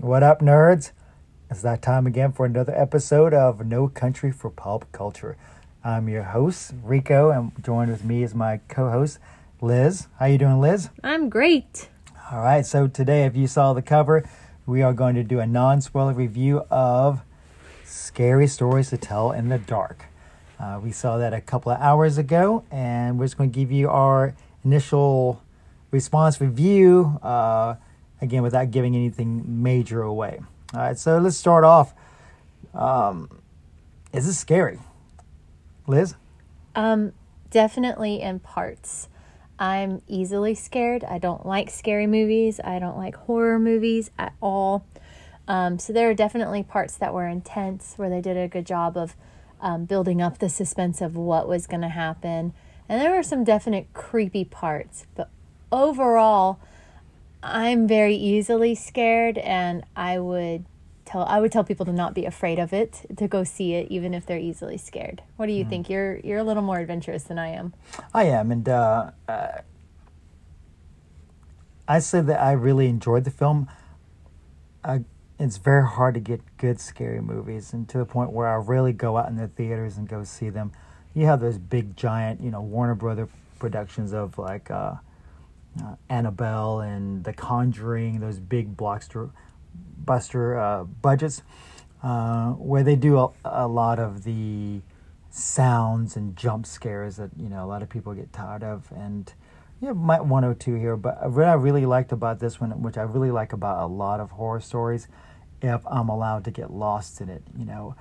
What up, nerds? It's that time again for another episode of No Country for Pop Culture. I'm your host, Rico, and joined with me is my co-host, Liz. How you doing, Liz? I'm great. All right, so today, if you saw the cover, we are going to do a non-spoiler review of Scary Stories to Tell in the Dark. Uh, we saw that a couple of hours ago, and we're just going to give you our initial response review, uh, again, without giving anything major away. All right, so let's start off. Um, is this scary? Liz? Um, definitely in parts. I'm easily scared. I don't like scary movies. I don't like horror movies at all. Um, so there are definitely parts that were intense where they did a good job of um, building up the suspense of what was going to happen. And there were some definite creepy parts. But overall, I'm very easily scared, and I would tell I would tell people to not be afraid of it, to go see it, even if they're easily scared. What do you mm. think? You're you're a little more adventurous than I am. I am, and uh, uh, I say that I really enjoyed the film. I, it's very hard to get good scary movies, and to the point where I really go out in the theaters and go see them. You have those big giant, you know, Warner Brother productions of like. Uh, uh, Annabelle and The Conjuring, those big blockbuster buster uh, budgets, uh, where they do a, a, lot of the sounds and jump scares that you know a lot of people get tired of, and you might one or two here. But what I really liked about this one, which I really like about a lot of horror stories, if I'm allowed to get lost in it, you know,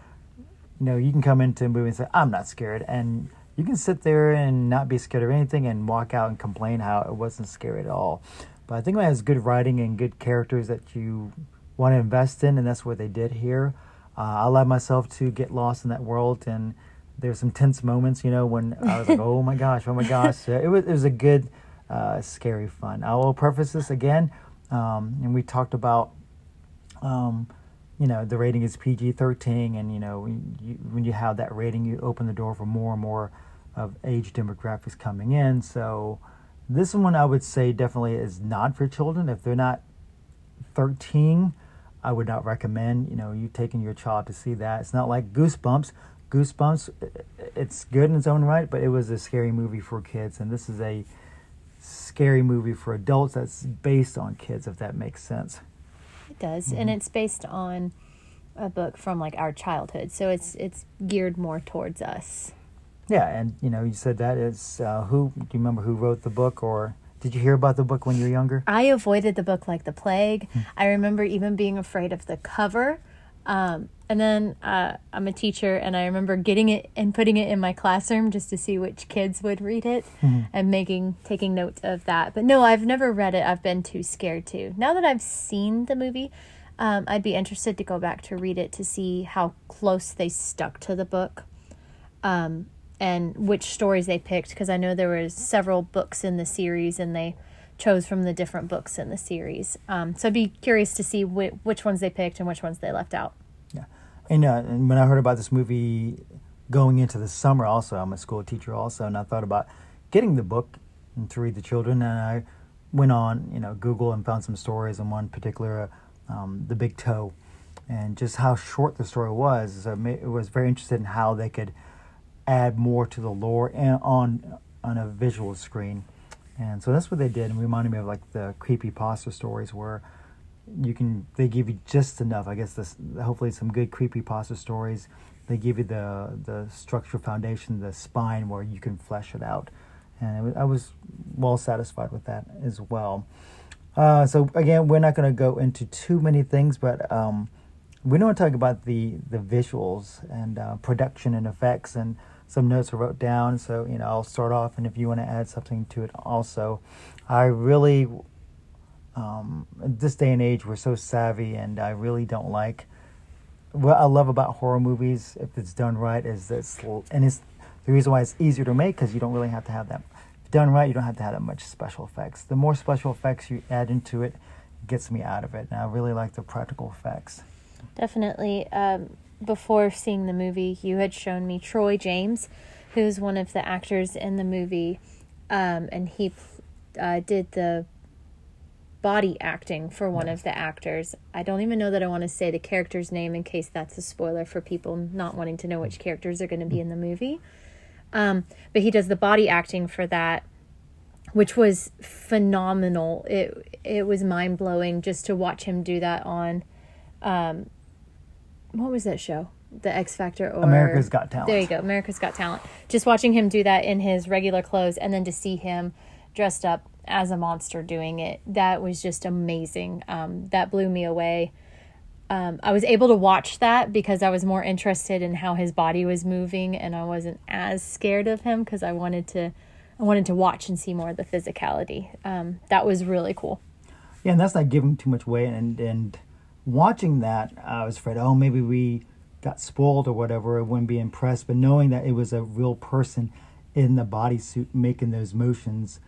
you know, you can come into a movie and say I'm not scared, and you can sit there and not be scared of anything and walk out and complain how it wasn't scary at all. But I think when it has good writing and good characters that you want to invest in, and that's what they did here. Uh, I allowed myself to get lost in that world, and there's some tense moments, you know, when I was like, "Oh my gosh, oh my gosh!" It was it was a good, uh, scary fun. I will preface this again, um, and we talked about, um, you know, the rating is PG-13, and you know, when you, when you have that rating, you open the door for more and more of age demographics coming in. So this one I would say definitely is not for children. If they're not 13, I would not recommend, you know, you taking your child to see that. It's not like Goosebumps. Goosebumps, it's good in its own right, but it was a scary movie for kids, and this is a scary movie for adults that's based on kids, if that makes sense. It does, mm-hmm. and it's based on a book from like our childhood, so it's it's geared more towards us. Yeah, and you know, you said that is uh, who? Do you remember who wrote the book, or did you hear about the book when you were younger? I avoided the book like the plague. Hmm. I remember even being afraid of the cover. Um, and then uh, I'm a teacher, and I remember getting it and putting it in my classroom just to see which kids would read it, mm-hmm. and making taking note of that. But no, I've never read it. I've been too scared to. Now that I've seen the movie, um, I'd be interested to go back to read it to see how close they stuck to the book. Um, and which stories they picked because I know there was several books in the series and they chose from the different books in the series. Um, so I'd be curious to see wh- which ones they picked and which ones they left out. Yeah, and, uh, and when I heard about this movie going into the summer, also I'm a school teacher also, and I thought about getting the book to read the children, and I went on you know Google and found some stories, and one particular, um, the Big Toe, and just how short the story was. So it was very interested in how they could add more to the lore and on on a visual screen. And so that's what they did, and reminded me of like the creepy pasta stories where you can they give you just enough. I guess this hopefully some good creepy pasta stories. They give you the the structure foundation, the spine where you can flesh it out, and I was well satisfied with that as well. Uh, so again, we're not going to go into too many things, but um, we don't want to talk about the the visuals and uh, production and effects and some notes I wrote down. So, you know, I'll start off, and if you want to add something to it also. I really, um, this day and age, we're so savvy, and I really don't like. What I love about horror movies, if it's done right, is this, and it's the reason why it's easier to make because you don't really have to have that. Done right, you don't have to have that much special effects. The more special effects you add into it, it gets me out of it, and I really like the practical effects. Definitely. Um, before seeing the movie, you had shown me Troy James, who's one of the actors in the movie, um, and he uh, did the body acting for one of the actors. I don't even know that I want to say the character's name in case that's a spoiler for people not wanting to know which characters are going to be in the movie. Um, but he does the body acting for that, which was phenomenal. It it was mind blowing just to watch him do that on, um, what was that show? The X Factor or America's Got Talent. There you go, America's Got Talent. Just watching him do that in his regular clothes, and then to see him dressed up as a monster doing it, that was just amazing. Um, that blew me away. Um, I was able to watch that because I was more interested in how his body was moving, and I wasn't as scared of him because I wanted to, I wanted to watch and see more of the physicality. Um, that was really cool. Yeah, and that's not giving too much away. And and watching that, I was afraid, oh, maybe we got spoiled or whatever. I wouldn't be impressed. But knowing that it was a real person in the bodysuit making those motions,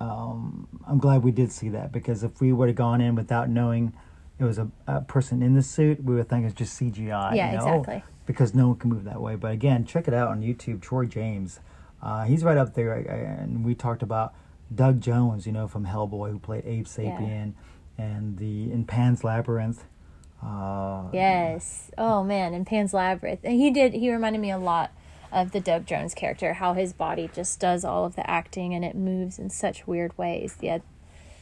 um, I'm glad we did see that because if we would have gone in without knowing it was a, a person in the suit, we would think it's just CGI. Yeah, you know? exactly. Because no one can move that way. But again, check it out on YouTube. Troy James, uh, he's right up there. And we talked about Doug Jones, you know, from Hellboy, who played Abe Sapien, and the in Pan's Labyrinth. Uh, Yes. Oh man, in Pan's Labyrinth, and he did. He reminded me a lot of the Doug Jones character. How his body just does all of the acting and it moves in such weird ways. Yeah,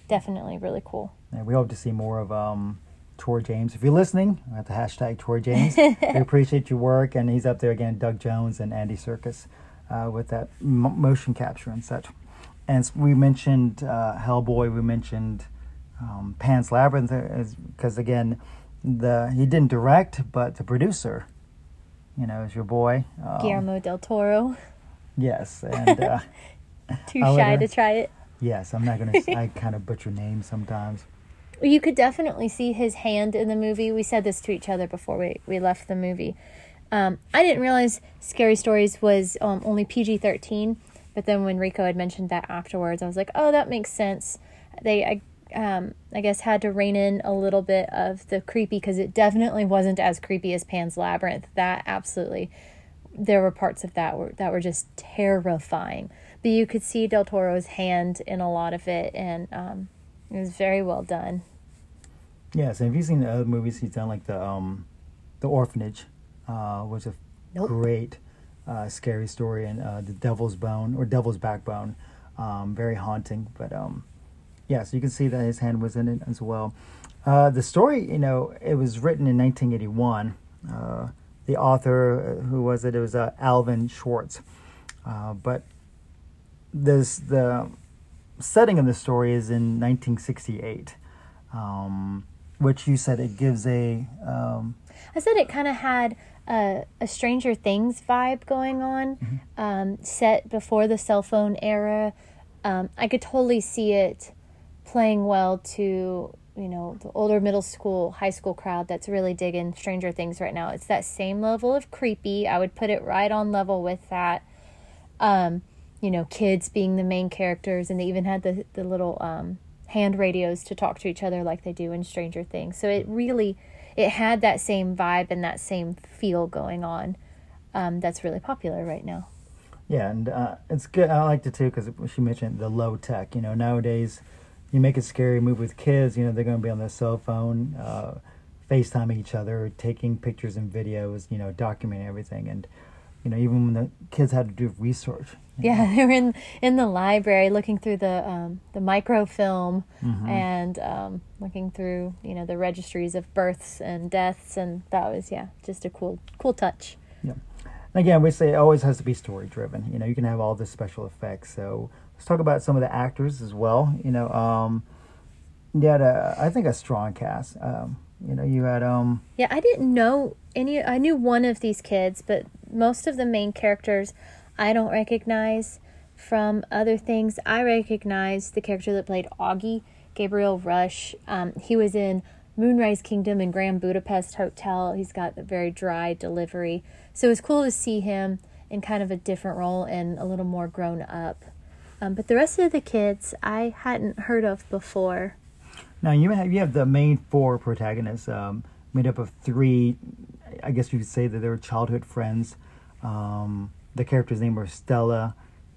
definitely really cool. And we hope to see more of um, Troy James. If you're listening, at the hashtag Troy James, we appreciate your work. And he's up there again, Doug Jones and Andy Serkis, uh, with that m- motion capture and such. And we mentioned uh, Hellboy. We mentioned um, Pan's Labyrinth, because again, the he didn't direct, but the producer, you know, is your boy. Um, Guillermo del Toro. Yes, and uh, Too shy to try it. yes, I'm not gonna. I kind of butcher names sometimes. You could definitely see his hand in the movie. We said this to each other before we, we left the movie. Um, I didn't realize Scary Stories was um, only PG 13, but then when Rico had mentioned that afterwards, I was like, oh, that makes sense. They, I, um, I guess, had to rein in a little bit of the creepy because it definitely wasn't as creepy as Pan's Labyrinth. That absolutely, there were parts of that were, that were just terrifying. But you could see Del Toro's hand in a lot of it, and um, it was very well done. Yes, and have you've seen the other movies he's done, like the um, the Orphanage, uh, was a Nope. great uh, scary story, and uh, the Devil's Bone or Devil's Backbone, um, very haunting. But um, yeah, so you can see that his hand was in it as well. Uh, the story, you know, it was written in 1981. Uh, the author, uh, who was it? It was uh, Alvin Schwartz. Uh, but this the setting of the story is in 1968. Um, which you said it gives a um, I said it kind of had a, a Stranger Things vibe going on, um, set before the cell phone era. Um, I could totally see it playing well to you know the older middle school, high school crowd that's really digging Stranger Things right now. It's that same level of creepy. I would put it right on level with that. Um, you know, kids being the main characters, and they even had the the little um, hand radios to talk to each other like they do in Stranger Things. So it really it had that same vibe and that same feel going on. Um, that's really popular right now. yeah, and uh, it's good. I liked it too because she mentioned the low tech. You know, nowadays you make a scary movie with kids. You know, they're going to be on their cell phone, uh, FaceTiming each other, taking pictures and videos. You know, documenting everything, and you know, even when the kids had to do research. Yeah, they were in in the library looking through the um, the microfilm and um, looking through you know the registries of births and deaths, and that was yeah just a cool cool touch. Yeah. And again, we say it always has to be story driven. You know, you can have all the special effects. So let's talk about some of the actors as well. You know, um, you had a, I think a strong cast. Um, you know, you had um, Yeah, I didn't know any. I knew one of these kids, but most of the main characters I don't recognize from other things. I recognize the character that played Augie, Gabriel Rush. Um, he was in Moonrise Kingdom and Grand Budapest Hotel. He's got a very dry delivery. So it was cool to see him in kind of a different role and a little more grown up. Um, but the rest of the kids I hadn't heard of before. now you have you have the main four protagonists um, made up of three. I guess you could say that they were childhood friends. Um, the character's name was Stella.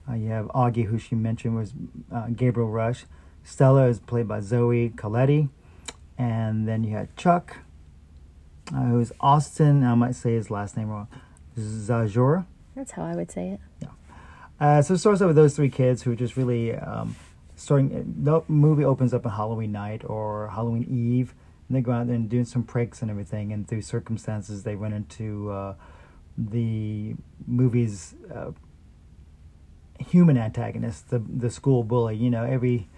Uh, you have Augie, who she mentioned was uh, Gabriel Rush. Stella is played by Zoe Colletti, and then you had Chuck, uh, who's Austin. I might say his last name wrong. Zajora. That's how I would say it. Uh, so it starts out with those three kids who are just really um, starting. The movie opens up on Halloween night or Halloween Eve, and they go out there and doing some pranks and everything. And through circumstances, they run into uh, the movie's uh, human antagonist, the the school bully. You know, every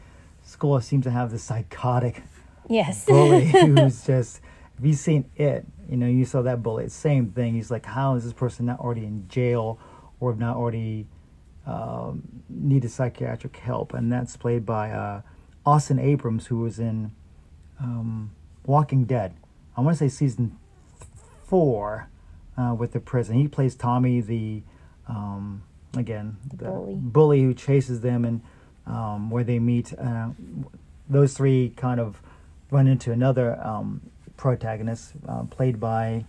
school seems to have this psychotic Yes. bully who's just. Have you've seen it? You know, you saw that bully. Same thing. He's like, how is this person not already in jail, or not already um, needed psychiatric help? And that's played by uh, Austin Abrams, who was in um, Walking Dead. I want to say season four uh, with the prison. He plays Tommy, the um, again the, bully. bully who chases them, and um, where they meet. Uh, those three kind of run into another um, protagonist, uh, played by.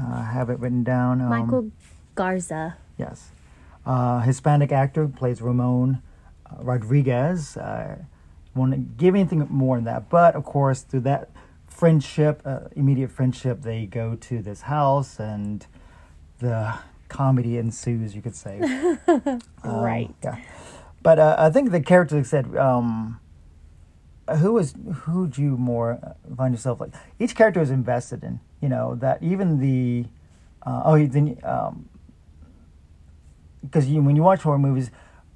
Uh, I have it written down. Um, Michael Garza. Yes. Uh, Hispanic actor plays Ramon uh, Rodriguez. Uh, won't give anything more than that, but of course, through that friendship, uh, immediate friendship, they go to this house and the comedy ensues, you could say. Um, Right. Yeah. But uh, I think the character said, um, who is who do you more find yourself like? Each character is invested in. You know that even the uh, oh then um, because you when you watch horror movies,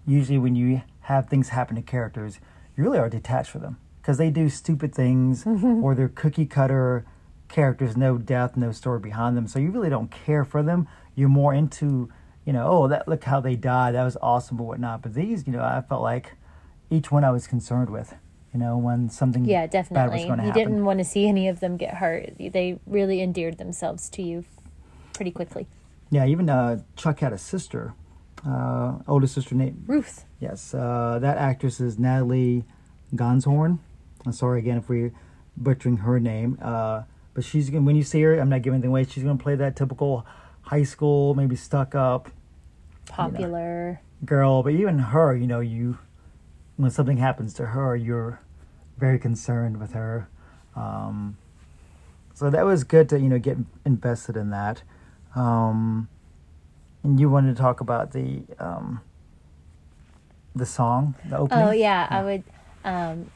usually when you have things happen to characters, you really are detached from them because they do stupid things or they're cookie cutter characters, no depth, no story behind them. So you really don't care for them. You're more into you know oh that look how they died that was awesome but whatnot. But these you know I felt like each one I was concerned with. You know when something Yeah, bad was definitely. going to You happen. didn't want to see any of them get hurt. They really endeared themselves to you pretty quickly. Yeah, even uh, Chuck had a sister, uh, older sister named Ruth. Yes, uh, that actress is Natalie Ganzhorn. I'm sorry again if we're butchering her name, uh, but she's gonna. When you see her, I'm not giving anything away. She's gonna play that typical high school, maybe stuck up Popular. girl. But even her, you know, you when something happens to her, you're very concerned with her. Um, so that was good to you know get invested in that. Um, and you wanted to talk about the um, the song, the opening. Oh yeah, I would. Um,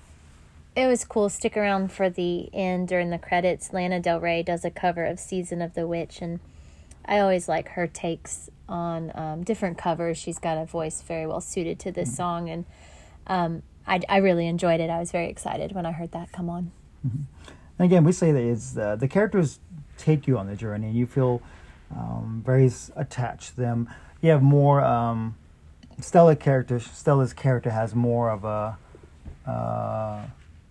it was cool. Stick around for the end during the credits. Lana Del Rey does a cover of "Season of the Witch," and I always like her takes on um, different covers. She's got a voice very well suited to this song, and um, I, I really enjoyed it. I was very excited when I heard that come on. And again, we say that it's uh, the characters take you on the journey, and you feel um, very attached to them. You have more. Um, Stella character, Stella's character has more of a uh,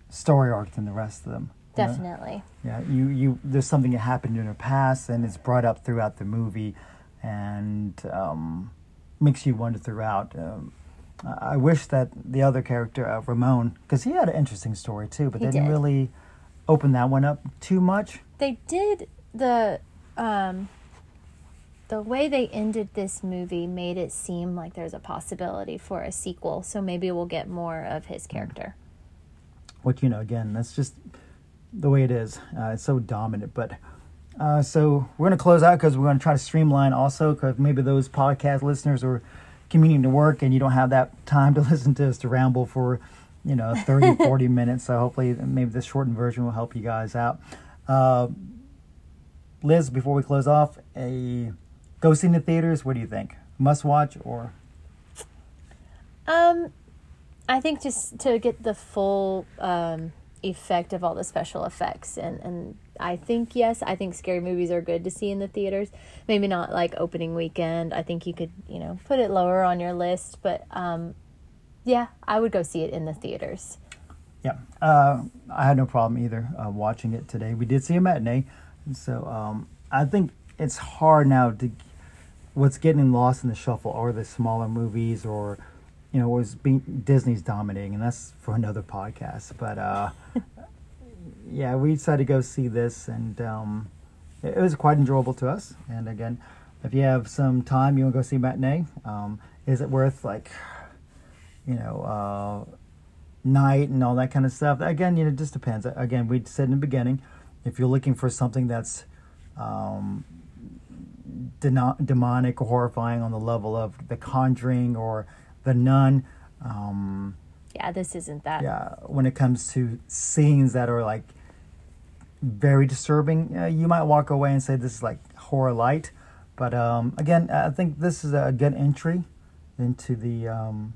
story arc than the rest of them. you know? Definitely. Yeah, you, you there's something that happened in her past and it's brought up throughout the movie and um, makes you wonder throughout. Um, I wish that the other character, uh, Ramon, because he had an interesting story too, but He they didn't did. really open that one up too much. They did the um the way they ended this movie made it seem like there's a possibility for a sequel, so maybe we'll get more of his character. Which you know, again, that's just the way it is. Uh, it's so dominant, but. Uh, so we're going to close out because we're going to try to streamline also because maybe those podcast listeners are commuting to work and you don't have that time to listen to us to ramble for you know 30 40 minutes so hopefully maybe this shortened version will help you guys out uh, liz before we close off a go see in the theaters what do you think must watch or Um I think just to get the full um effect of all the special effects and and I think yes, I think scary movies are good to see in the theaters. Maybe not like opening weekend. I think you could, you know, put it lower on your list, but um yeah, I would go see it in the theaters. yeah uh, i had no problem either uh, watching it today we did see a matinee so um, i think it's hard now to what's getting lost in the shuffle are the smaller movies or you know was being disney's dominating and that's for another podcast but uh yeah we decided to go see this and um it was quite enjoyable to us and again if you have some time you want to go see matinee um is it worth like you know uh night and all that kind of stuff. Again, you know, it just depends. Again, we said in the beginning, if you're looking for something that's um, demonic or horrifying on the level of The Conjuring or The Nun, um, Yeah, this isn't that. yeah, when it comes to scenes that are like very disturbing, uh, you might walk away and say this is like horror light. But um, again, I think this is a good entry into the um,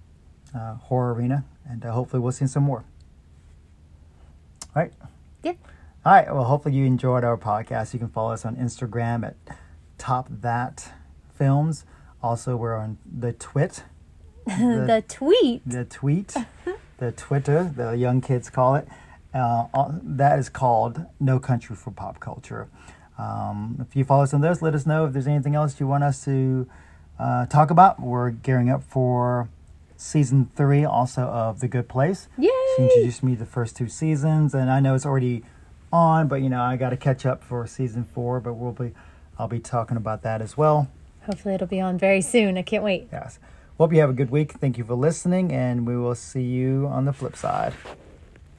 uh, horror arena, and uh, hopefully we'll see some more. All right. Yeah. All right. Well, hopefully you enjoyed our podcast. You can follow us on Instagram at Top That Films. Also, we're on the Twit, the tweet. the tweet, the Twitter, the young kids call it. Uh, uh, that is called No Country for Pop Culture. Um, if you follow us on those, let us know if there's anything else you want us to uh, talk about. We're gearing up for season three, also of The Good Place. Yay! She introduced me to the first two seasons, and I know it's already on, but you know I got to catch up for season four. But we'll be, I'll be talking about that as well. Hopefully it'll be on very soon. I can't wait. Yes. Hope you have a good week. Thank you for listening, and we will see you on the flip side.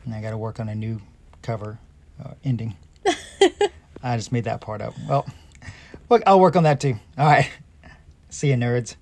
And I got to work on a new cover uh, ending. I just made that part up. Well, look, I'll work on that too. All right. See you, nerds.